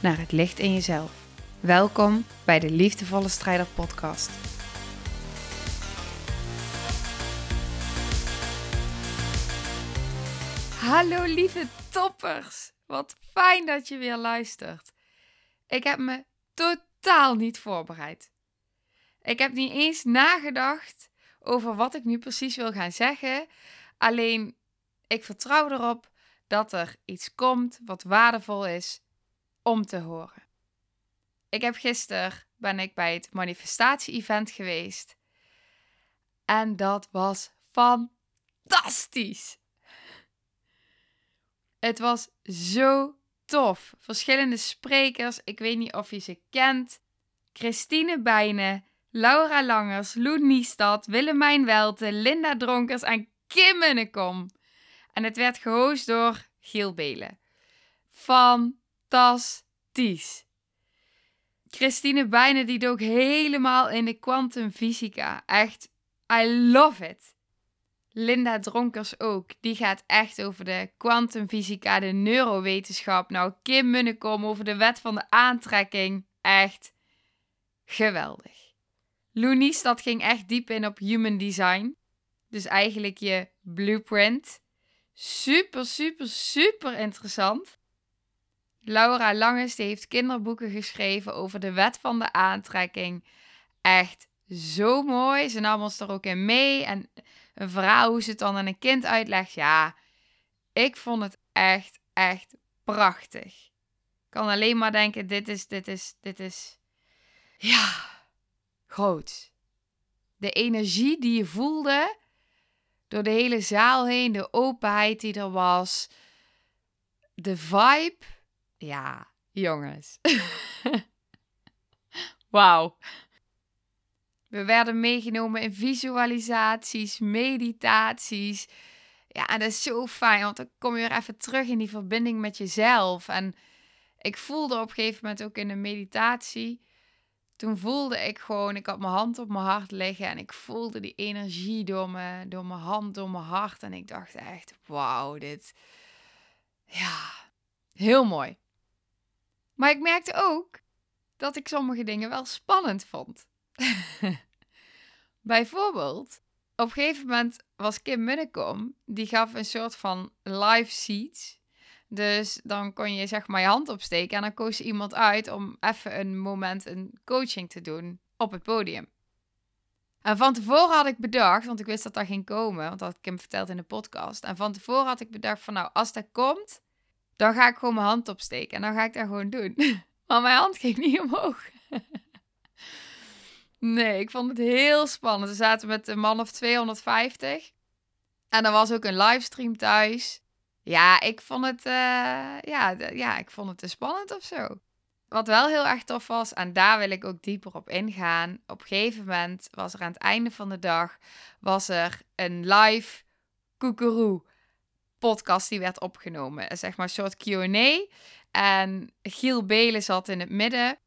naar het licht in jezelf. Welkom bij de Liefdevolle Strijder Podcast. Hallo lieve toppers, wat fijn dat je weer luistert. Ik heb me totaal niet voorbereid. Ik heb niet eens nagedacht over wat ik nu precies wil gaan zeggen. Alleen ik vertrouw erop dat er iets komt wat waardevol is om te horen. Ik heb gisteren ben ik bij het manifestatie-event geweest. En dat was fantastisch. Het was zo tof. Verschillende sprekers, ik weet niet of je ze kent. Christine Bijnen, Laura Langers, Loen Niestad, Willemijn Welte, Linda Dronkers en Kim Munnekom. En het werd gehost door Giel Belen. Fantastisch. Christine Bijnen die dook helemaal in de kwantumfysica. Echt, I love it. Linda Dronkers ook. Die gaat echt over de kwantumfysica, de neurowetenschap. Nou, Kim Munnekom over de wet van de aantrekking. Echt geweldig. Loenies, dat ging echt diep in op human design. Dus eigenlijk je blueprint. Super, super, super interessant. Laura Langes heeft kinderboeken geschreven over de wet van de aantrekking. Echt zo mooi. Ze nam ons er ook in mee. En een verhaal hoe ze het dan aan een kind uitlegt. Ja, ik vond het echt, echt prachtig. Ik kan alleen maar denken, dit is, dit is, dit is... Ja, groot. De energie die je voelde door de hele zaal heen, de openheid die er was, de vibe. Ja, jongens. Wauw. We werden meegenomen in visualisaties, meditaties. Ja, en dat is zo fijn, want dan kom je weer even terug in die verbinding met jezelf. En ik voelde op een gegeven moment ook in de meditatie toen voelde ik gewoon, ik had mijn hand op mijn hart liggen en ik voelde die energie door, me, door mijn hand, door mijn hart. En ik dacht echt, wauw, dit, ja, heel mooi. Maar ik merkte ook dat ik sommige dingen wel spannend vond. Bijvoorbeeld, op een gegeven moment was Kim Munnekom, die gaf een soort van live seats dus dan kon je zeg maar je hand opsteken en dan koos iemand uit om even een moment een coaching te doen op het podium. En van tevoren had ik bedacht, want ik wist dat dat ging komen, want dat had hem verteld in de podcast. En van tevoren had ik bedacht van nou, als dat komt, dan ga ik gewoon mijn hand opsteken en dan ga ik dat gewoon doen. Maar mijn hand ging niet omhoog. Nee, ik vond het heel spannend. We zaten met een man of 250. En er was ook een livestream thuis. Ja, ik vond het, uh, ja, ja, ik vond het te spannend of zo. Wat wel heel erg tof was, en daar wil ik ook dieper op ingaan. Op een gegeven moment was er aan het einde van de dag was er een live koekeroe podcast die werd opgenomen. Zeg maar een soort Q&A. En Giel Belen zat in het midden.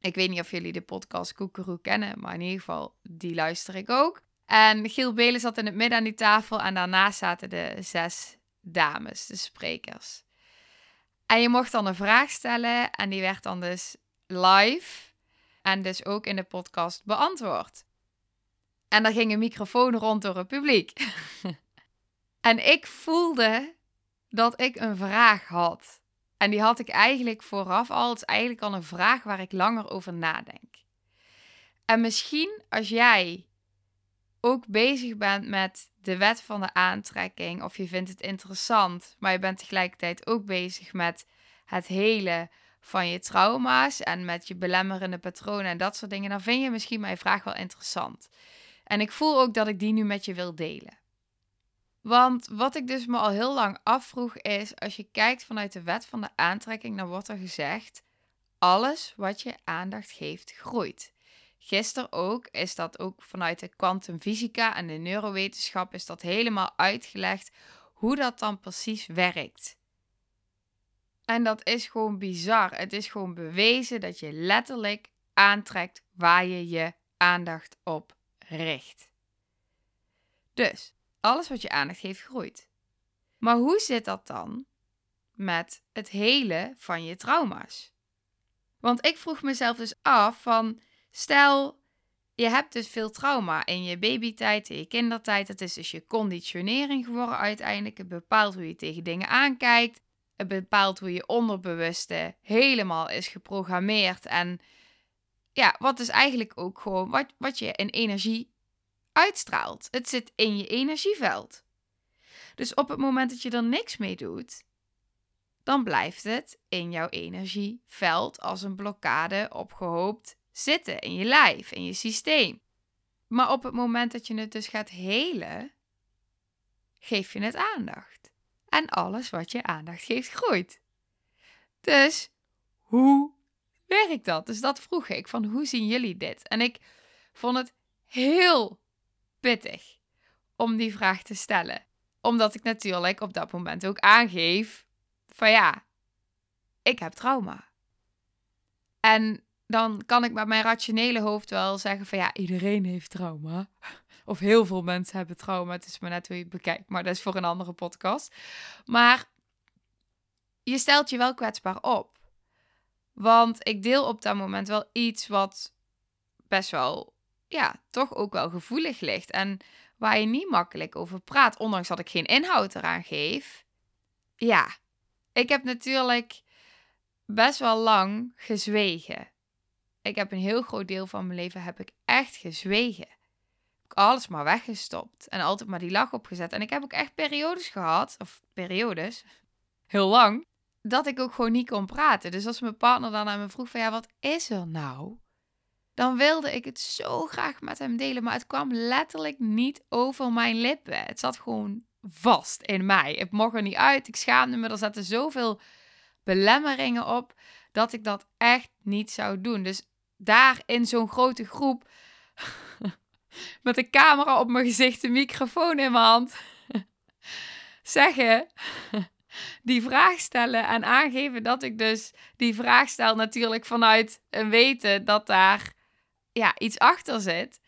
Ik weet niet of jullie de podcast Koekeroe kennen, maar in ieder geval, die luister ik ook. En Giel Belen zat in het midden aan die tafel en daarnaast zaten de zes dames, de sprekers. En je mocht dan een vraag stellen en die werd dan dus live en dus ook in de podcast beantwoord. En er ging een microfoon rond door het publiek. en ik voelde dat ik een vraag had. En die had ik eigenlijk vooraf al. Het is eigenlijk al een vraag waar ik langer over nadenk. En misschien als jij ook bezig bent met de wet van de aantrekking, of je vindt het interessant, maar je bent tegelijkertijd ook bezig met het hele van je trauma's en met je belemmerende patronen en dat soort dingen, dan vind je misschien mijn vraag wel interessant. En ik voel ook dat ik die nu met je wil delen. Want wat ik dus me al heel lang afvroeg is, als je kijkt vanuit de wet van de aantrekking, dan wordt er gezegd, alles wat je aandacht geeft groeit. Gisteren ook is dat ook vanuit de kwantumfysica en de neurowetenschap is dat helemaal uitgelegd hoe dat dan precies werkt. En dat is gewoon bizar. Het is gewoon bewezen dat je letterlijk aantrekt waar je je aandacht op richt. Dus alles wat je aandacht geeft groeit. Maar hoe zit dat dan met het hele van je trauma's? Want ik vroeg mezelf dus af van stel je hebt dus veel trauma in je babytijd, in je kindertijd. Het is dus je conditionering geworden uiteindelijk. Het bepaalt hoe je tegen dingen aankijkt. Het bepaalt hoe je onderbewuste helemaal is geprogrammeerd. En ja, wat is eigenlijk ook gewoon wat, wat je in energie uitstraalt. Het zit in je energieveld. Dus op het moment dat je er niks mee doet, dan blijft het in jouw energieveld als een blokkade opgehoopt zitten in je lijf, in je systeem. Maar op het moment dat je het dus gaat helen, geef je het aandacht. En alles wat je aandacht geeft, groeit. Dus hoe werkt dat? Dus dat vroeg ik van hoe zien jullie dit? En ik vond het heel pittig om die vraag te stellen. Omdat ik natuurlijk op dat moment ook aangeef van ja, ik heb trauma. En dan kan ik met mijn rationele hoofd wel zeggen van ja, iedereen heeft trauma. Of heel veel mensen hebben trauma. Het is maar net hoe je het bekijkt. Maar dat is voor een andere podcast. Maar je stelt je wel kwetsbaar op. Want ik deel op dat moment wel iets wat best wel, ja, toch ook wel gevoelig ligt. En waar je niet makkelijk over praat, ondanks dat ik geen inhoud eraan geef. Ja, ik heb natuurlijk best wel lang gezwegen. Ik heb een heel groot deel van mijn leven heb ik echt gezwegen. Ik alles maar weggestopt en altijd maar die lach opgezet. En ik heb ook echt periodes gehad, of periodes, heel lang, dat ik ook gewoon niet kon praten. Dus als mijn partner dan aan me vroeg van ja, wat is er nou? Dan wilde ik het zo graag met hem delen, maar het kwam letterlijk niet over mijn lippen. Het zat gewoon vast in mij. Het mocht er niet uit. Ik schaamde me. Er zaten zoveel belemmeringen op dat ik dat echt niet zou doen. Dus daar in zo'n grote groep met een camera op mijn gezicht, een microfoon in mijn hand zeggen, die vraag stellen en aangeven dat ik dus die vraag stel natuurlijk vanuit een weten dat daar ja, iets achter zit,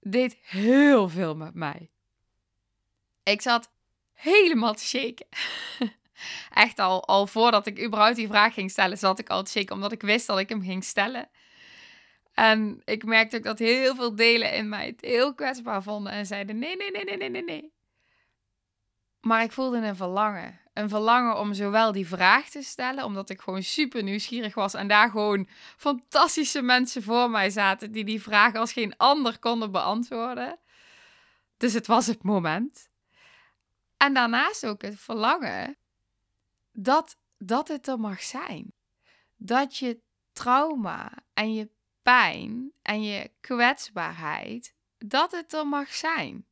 deed heel veel met mij. Ik zat helemaal te shaken. Echt al, al voordat ik überhaupt die vraag ging stellen, zat ik al te shaken, omdat ik wist dat ik hem ging stellen. En ik merkte ook dat heel veel delen in mij het heel kwetsbaar vonden en zeiden: nee, nee, nee, nee, nee, nee, nee. Maar ik voelde een verlangen. Een verlangen om zowel die vraag te stellen, omdat ik gewoon super nieuwsgierig was en daar gewoon fantastische mensen voor mij zaten die die vraag als geen ander konden beantwoorden. Dus het was het moment. En daarnaast ook het verlangen dat, dat het er mag zijn. Dat je trauma en je pijn en je kwetsbaarheid, dat het er mag zijn.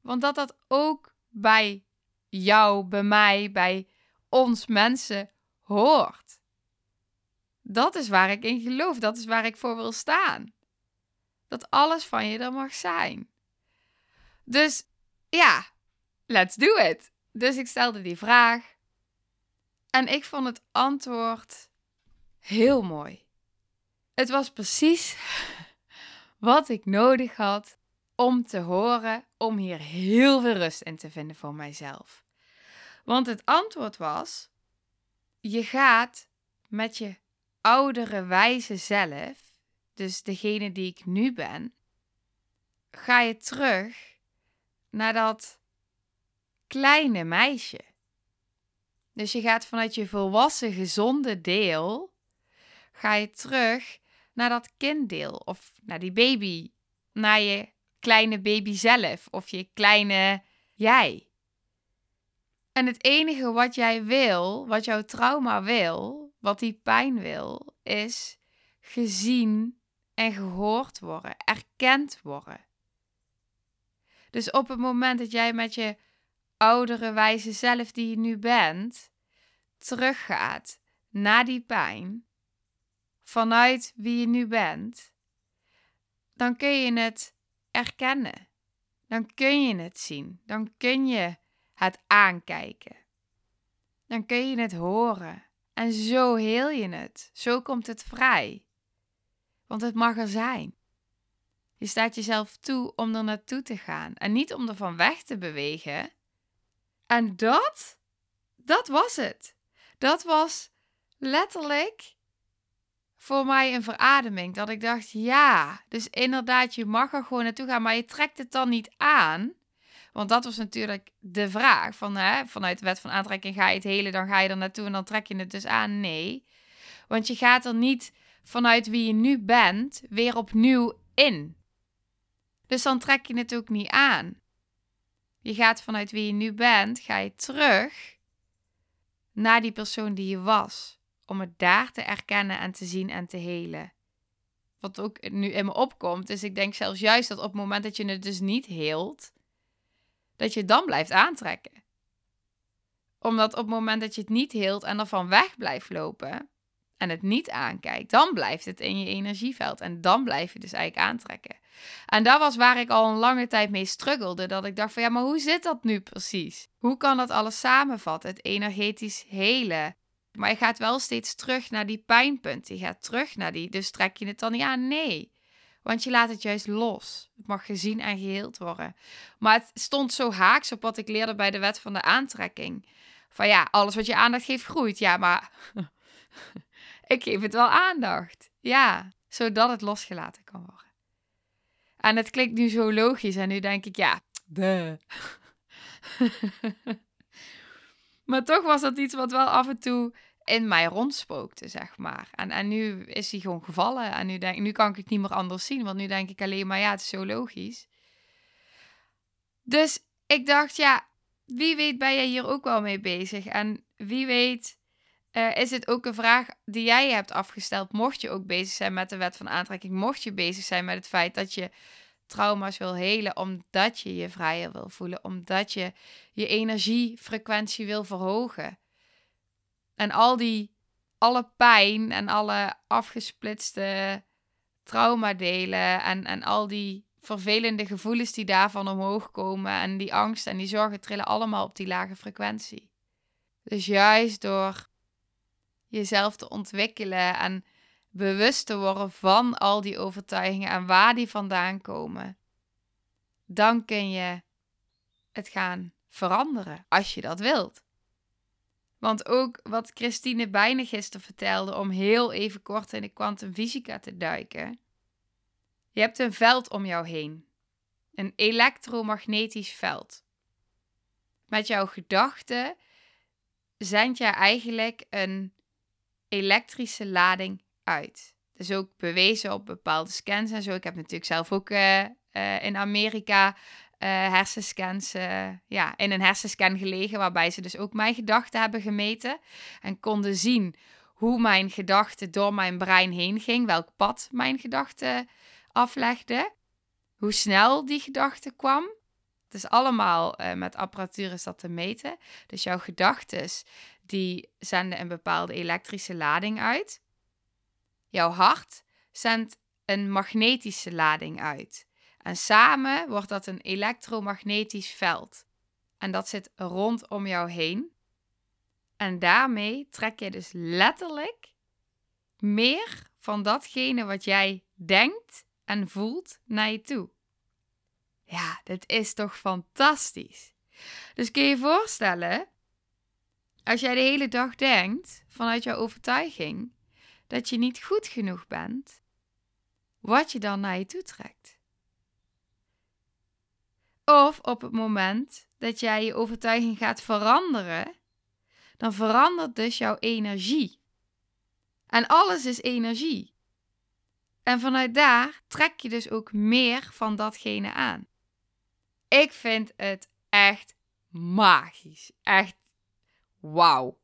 Want dat dat ook bij jou, bij mij, bij ons mensen hoort. Dat is waar ik in geloof, dat is waar ik voor wil staan. Dat alles van je er mag zijn. Dus ja, let's do it. Dus ik stelde die vraag. En ik vond het antwoord heel mooi. Het was precies wat ik nodig had om te horen, om hier heel veel rust in te vinden voor mijzelf. Want het antwoord was: je gaat met je oudere wijze zelf, dus degene die ik nu ben, ga je terug naar dat kleine meisje. Dus je gaat vanuit je volwassen, gezonde deel, ga je terug naar dat kinddeel of naar die baby, naar je kleine baby zelf of je kleine jij. En het enige wat jij wil, wat jouw trauma wil, wat die pijn wil, is gezien en gehoord worden, erkend worden. Dus op het moment dat jij met je oudere wijze zelf die je nu bent, teruggaat naar die pijn vanuit wie je nu bent, dan kun je het erkennen. Dan kun je het zien. Dan kun je het aankijken. Dan kun je het horen. En zo heel je het. Zo komt het vrij. Want het mag er zijn. Je staat jezelf toe om er naartoe te gaan en niet om er van weg te bewegen. En dat, dat was het. Dat was letterlijk voor mij een verademing. Dat ik dacht, ja, dus inderdaad, je mag er gewoon naartoe gaan, maar je trekt het dan niet aan. Want dat was natuurlijk de vraag van, hè, vanuit de wet van aantrekking ga je het hele, dan ga je er naartoe en dan trek je het dus aan. Nee, want je gaat er niet vanuit wie je nu bent weer opnieuw in. Dus dan trek je het ook niet aan. Je gaat vanuit wie je nu bent, ga je terug naar die persoon die je was. Om het daar te erkennen en te zien en te helen. Wat ook nu in me opkomt, is ik denk zelfs juist dat op het moment dat je het dus niet heelt, dat je het dan blijft aantrekken. Omdat op het moment dat je het niet heelt en ervan weg blijft lopen en het niet aankijkt, dan blijft het in je energieveld en dan blijf je dus eigenlijk aantrekken. En dat was waar ik al een lange tijd mee struggelde. Dat ik dacht van ja, maar hoe zit dat nu precies? Hoe kan dat alles samenvatten? Het energetisch hele. Maar je gaat wel steeds terug naar die pijnpunt. Je gaat terug naar die. Dus trek je het dan niet aan? Nee. Want je laat het juist los. Het mag gezien en geheeld worden. Maar het stond zo haaks op wat ik leerde bij de wet van de aantrekking. Van ja, alles wat je aandacht geeft groeit. Ja, maar ik geef het wel aandacht. Ja, zodat het losgelaten kan worden. En het klinkt nu zo logisch en nu denk ik, ja, de. maar toch was dat iets wat wel af en toe in mij rondspookte, zeg maar. En, en nu is hij gewoon gevallen. En nu, denk, nu kan ik het niet meer anders zien, want nu denk ik alleen maar, ja, het is zo logisch. Dus ik dacht, ja, wie weet ben jij hier ook wel mee bezig? En wie weet uh, is het ook een vraag die jij hebt afgesteld, mocht je ook bezig zijn met de wet van aantrekking, mocht je bezig zijn met het feit dat je trauma's wil helen, omdat je je vrijer wil voelen, omdat je je energiefrequentie wil verhogen. En al die, alle pijn en alle afgesplitste traumadelen en, en al die vervelende gevoelens die daarvan omhoog komen en die angst en die zorgen trillen allemaal op die lage frequentie. Dus juist door jezelf te ontwikkelen en bewust te worden van al die overtuigingen en waar die vandaan komen, dan kun je het gaan veranderen als je dat wilt. Want ook wat Christine Bijne gisteren vertelde, om heel even kort in de kwantumfysica te duiken. Je hebt een veld om jou heen. Een elektromagnetisch veld. Met jouw gedachten zend je eigenlijk een elektrische lading uit. Dus ook bewezen op bepaalde scans en zo. Ik heb natuurlijk zelf ook uh, uh, in Amerika uh, hersenscans, ja, in een hersenscan gelegen, waarbij ze dus ook mijn gedachten hebben gemeten en konden zien hoe mijn gedachten door mijn brein heen ging, welk pad mijn gedachten aflegde, hoe snel die gedachte kwam. Het is allemaal met apparatuur is dat te meten. Dus jouw gedachten die zenden een bepaalde elektrische lading uit. Jouw hart zendt een magnetische lading uit. En samen wordt dat een elektromagnetisch veld. En dat zit rondom jou heen. En daarmee trek je dus letterlijk meer van datgene wat jij denkt en voelt naar je toe. Ja, dit is toch fantastisch. Dus kun je je voorstellen, als jij de hele dag denkt vanuit jouw overtuiging dat je niet goed genoeg bent, wat je dan naar je toe trekt. Of op het moment dat jij je overtuiging gaat veranderen, dan verandert dus jouw energie. En alles is energie. En vanuit daar trek je dus ook meer van datgene aan. Ik vind het echt magisch. Echt wauw.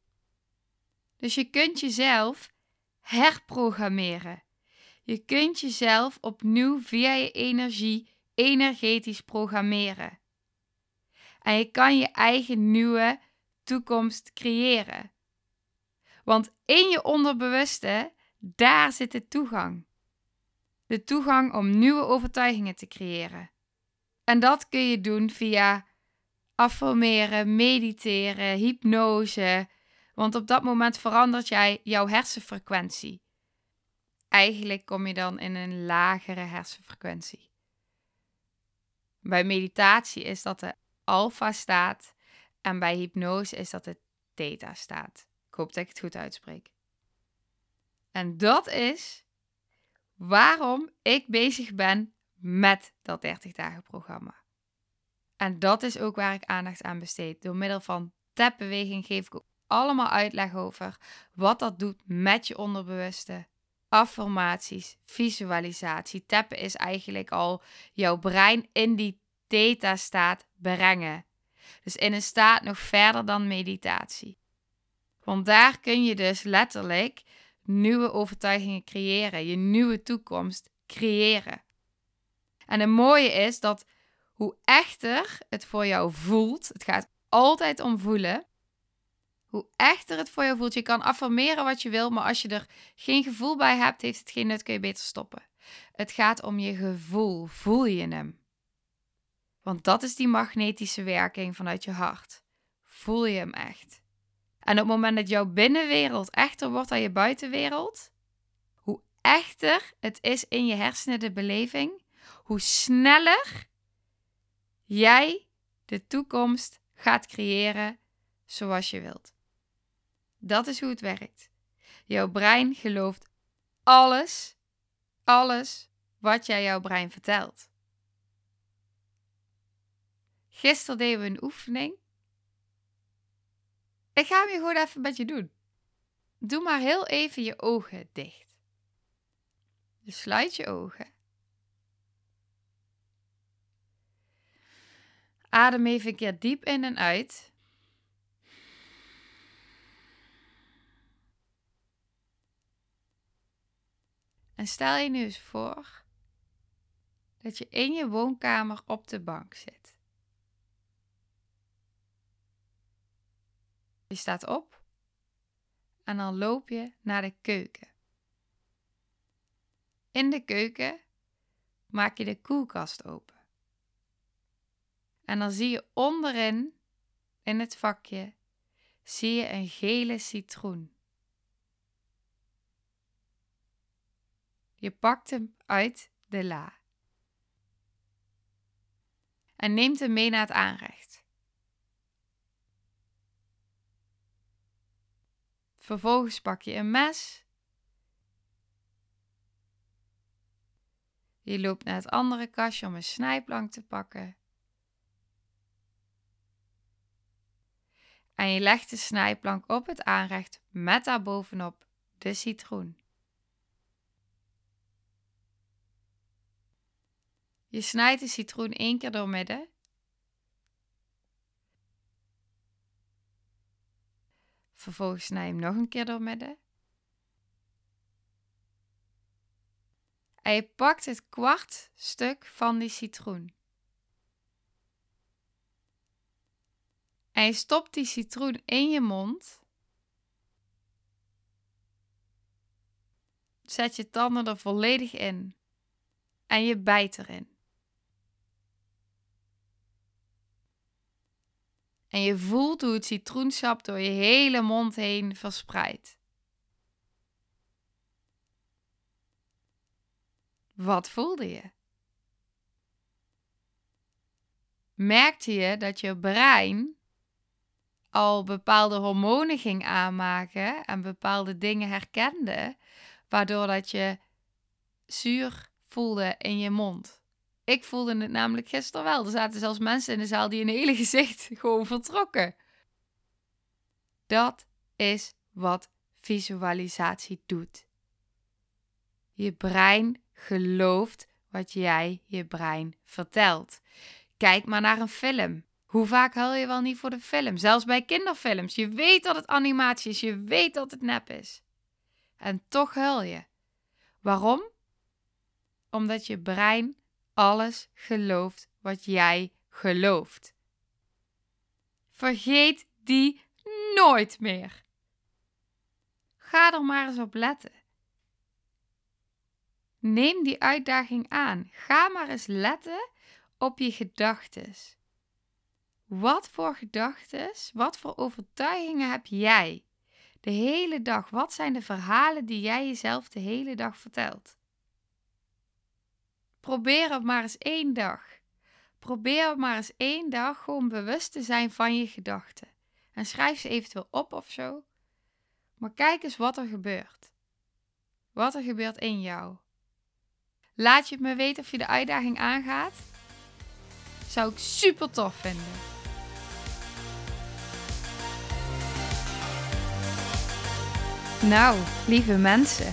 Dus je kunt jezelf herprogrammeren. Je kunt jezelf opnieuw via je energie energetisch programmeren. En je kan je eigen nieuwe toekomst creëren. Want in je onderbewuste, daar zit de toegang. De toegang om nieuwe overtuigingen te creëren. En dat kun je doen via affirmeren, mediteren, hypnose. Want op dat moment verandert jij jouw hersenfrequentie. Eigenlijk kom je dan in een lagere hersenfrequentie. Bij meditatie is dat de alfa staat en bij hypnose is dat de theta staat. Ik hoop dat ik het goed uitspreek. En dat is waarom ik bezig ben met dat 30 dagen programma. En dat is ook waar ik aandacht aan besteed. Door middel van tapbeweging geef ik allemaal uitleg over wat dat doet met je onderbewuste. Affirmaties, visualisatie. Tappen is eigenlijk al jouw brein in die theta-staat brengen. Dus in een staat nog verder dan meditatie. Want daar kun je dus letterlijk nieuwe overtuigingen creëren, je nieuwe toekomst creëren. En het mooie is dat hoe echter het voor jou voelt, het gaat altijd om voelen. Hoe echter het voor jou voelt, je kan affirmeren wat je wil, maar als je er geen gevoel bij hebt, heeft het geen nut, kun je beter stoppen. Het gaat om je gevoel. Voel je hem? Want dat is die magnetische werking vanuit je hart. Voel je hem echt? En op het moment dat jouw binnenwereld echter wordt dan je buitenwereld, hoe echter het is in je hersenen de beleving, hoe sneller jij de toekomst gaat creëren zoals je wilt. Dat is hoe het werkt. Jouw brein gelooft alles, alles wat jij jouw brein vertelt. Gisteren deden we een oefening. Ik ga hem je gewoon even met je doen. Doe maar heel even je ogen dicht. Dus sluit je ogen. Adem even een keer diep in en uit. En stel je nu eens voor dat je in je woonkamer op de bank zit. Je staat op en dan loop je naar de keuken. In de keuken maak je de koelkast open. En dan zie je onderin, in het vakje, zie je een gele citroen. Je pakt hem uit de la. En neemt hem mee naar het aanrecht. Vervolgens pak je een mes. Je loopt naar het andere kastje om een snijplank te pakken. En je legt de snijplank op het aanrecht met daarbovenop de citroen. Je snijdt de citroen één keer door midden. Vervolgens snij je hem nog een keer door midden. En je pakt het kwart stuk van die citroen. En je stopt die citroen in je mond. Zet je tanden er volledig in. En je bijt erin. En je voelt hoe het citroensap door je hele mond heen verspreidt. Wat voelde je? Merkte je dat je brein al bepaalde hormonen ging aanmaken en bepaalde dingen herkende, waardoor dat je zuur voelde in je mond. Ik voelde het namelijk gisteren wel. Er zaten zelfs mensen in de zaal die een hele gezicht gewoon vertrokken. Dat is wat visualisatie doet. Je brein gelooft wat jij je brein vertelt. Kijk maar naar een film. Hoe vaak huil je wel niet voor de film? Zelfs bij kinderfilms. Je weet dat het animatie is, je weet dat het nep is. En toch huil je. Waarom? Omdat je brein alles gelooft wat jij gelooft. Vergeet die nooit meer. Ga er maar eens op letten. Neem die uitdaging aan. Ga maar eens letten op je gedachten. Wat voor gedachten, wat voor overtuigingen heb jij de hele dag? Wat zijn de verhalen die jij jezelf de hele dag vertelt? Probeer het maar eens één dag. Probeer maar eens één dag gewoon bewust te zijn van je gedachten. En schrijf ze eventueel op of zo. Maar kijk eens wat er gebeurt. Wat er gebeurt in jou. Laat je me weten of je de uitdaging aangaat. Zou ik super tof vinden. Nou, lieve mensen,